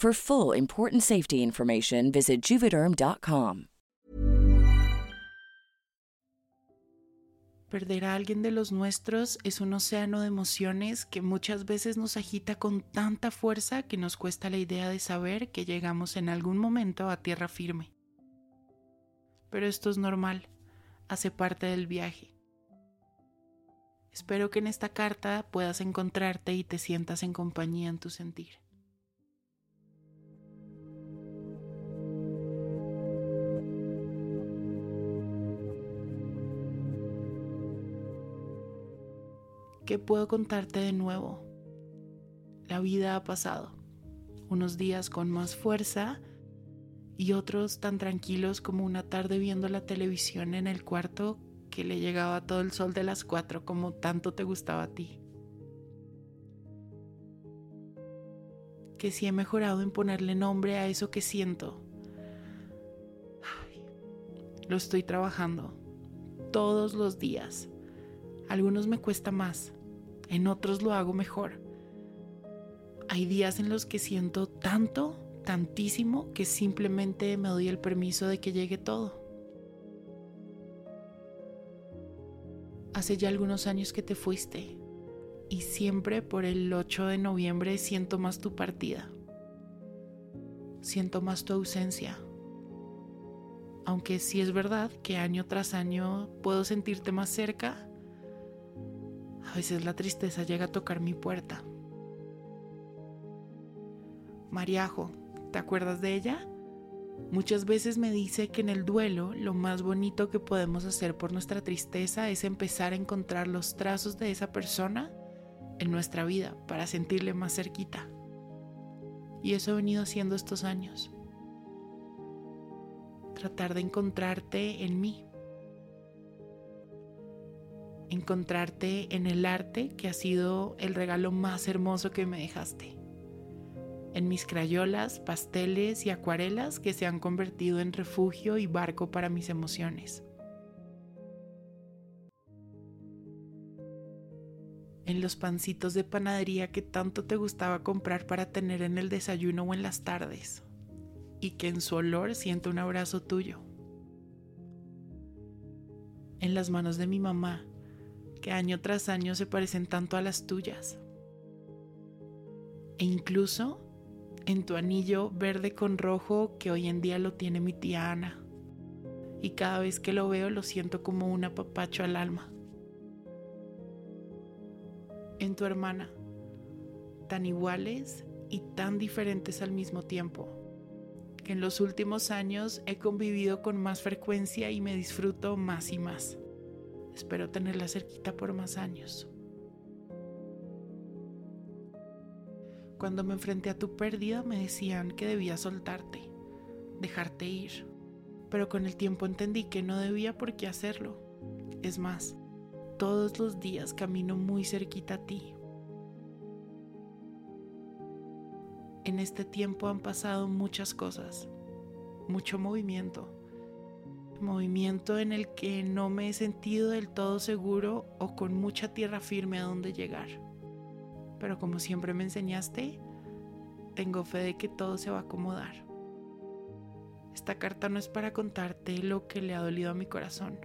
For full important safety information, visit juvederm.com. Perder a alguien de los nuestros es un océano de emociones que muchas veces nos agita con tanta fuerza que nos cuesta la idea de saber que llegamos en algún momento a tierra firme. Pero esto es normal, hace parte del viaje. Espero que en esta carta puedas encontrarte y te sientas en compañía en tu sentir. ¿Qué puedo contarte de nuevo? La vida ha pasado, unos días con más fuerza y otros tan tranquilos como una tarde viendo la televisión en el cuarto que le llegaba todo el sol de las cuatro como tanto te gustaba a ti. Que si he mejorado en ponerle nombre a eso que siento. lo estoy trabajando todos los días. Algunos me cuesta más, en otros lo hago mejor. Hay días en los que siento tanto, tantísimo, que simplemente me doy el permiso de que llegue todo. Hace ya algunos años que te fuiste y siempre por el 8 de noviembre siento más tu partida. Siento más tu ausencia. Aunque sí es verdad que año tras año puedo sentirte más cerca, a veces la tristeza llega a tocar mi puerta. Mariajo, ¿te acuerdas de ella? Muchas veces me dice que en el duelo lo más bonito que podemos hacer por nuestra tristeza es empezar a encontrar los trazos de esa persona en nuestra vida para sentirle más cerquita. Y eso he venido haciendo estos años. Tratar de encontrarte en mí encontrarte en el arte que ha sido el regalo más hermoso que me dejaste. En mis crayolas, pasteles y acuarelas que se han convertido en refugio y barco para mis emociones. En los pancitos de panadería que tanto te gustaba comprar para tener en el desayuno o en las tardes. Y que en su olor siento un abrazo tuyo. En las manos de mi mamá año tras año se parecen tanto a las tuyas. E incluso en tu anillo verde con rojo que hoy en día lo tiene mi tía Ana. Y cada vez que lo veo lo siento como un apapacho al alma. En tu hermana, tan iguales y tan diferentes al mismo tiempo, que en los últimos años he convivido con más frecuencia y me disfruto más y más. Espero tenerla cerquita por más años. Cuando me enfrenté a tu pérdida me decían que debía soltarte, dejarte ir, pero con el tiempo entendí que no debía por qué hacerlo. Es más, todos los días camino muy cerquita a ti. En este tiempo han pasado muchas cosas, mucho movimiento movimiento en el que no me he sentido del todo seguro o con mucha tierra firme a dónde llegar. Pero como siempre me enseñaste, tengo fe de que todo se va a acomodar. Esta carta no es para contarte lo que le ha dolido a mi corazón,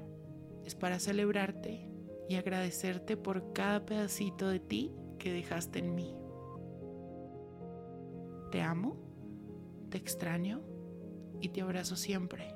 es para celebrarte y agradecerte por cada pedacito de ti que dejaste en mí. Te amo, te extraño y te abrazo siempre,